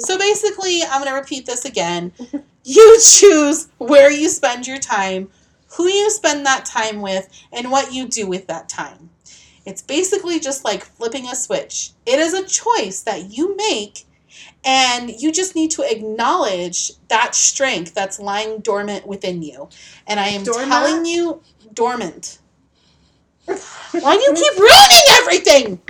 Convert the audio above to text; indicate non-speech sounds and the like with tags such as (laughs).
So basically, I'm going to repeat this again. (laughs) You choose where you spend your time, who you spend that time with, and what you do with that time. It's basically just like flipping a switch. It is a choice that you make, and you just need to acknowledge that strength that's lying dormant within you. And I am Dormant? telling you, dormant. Why do you keep ruining everything?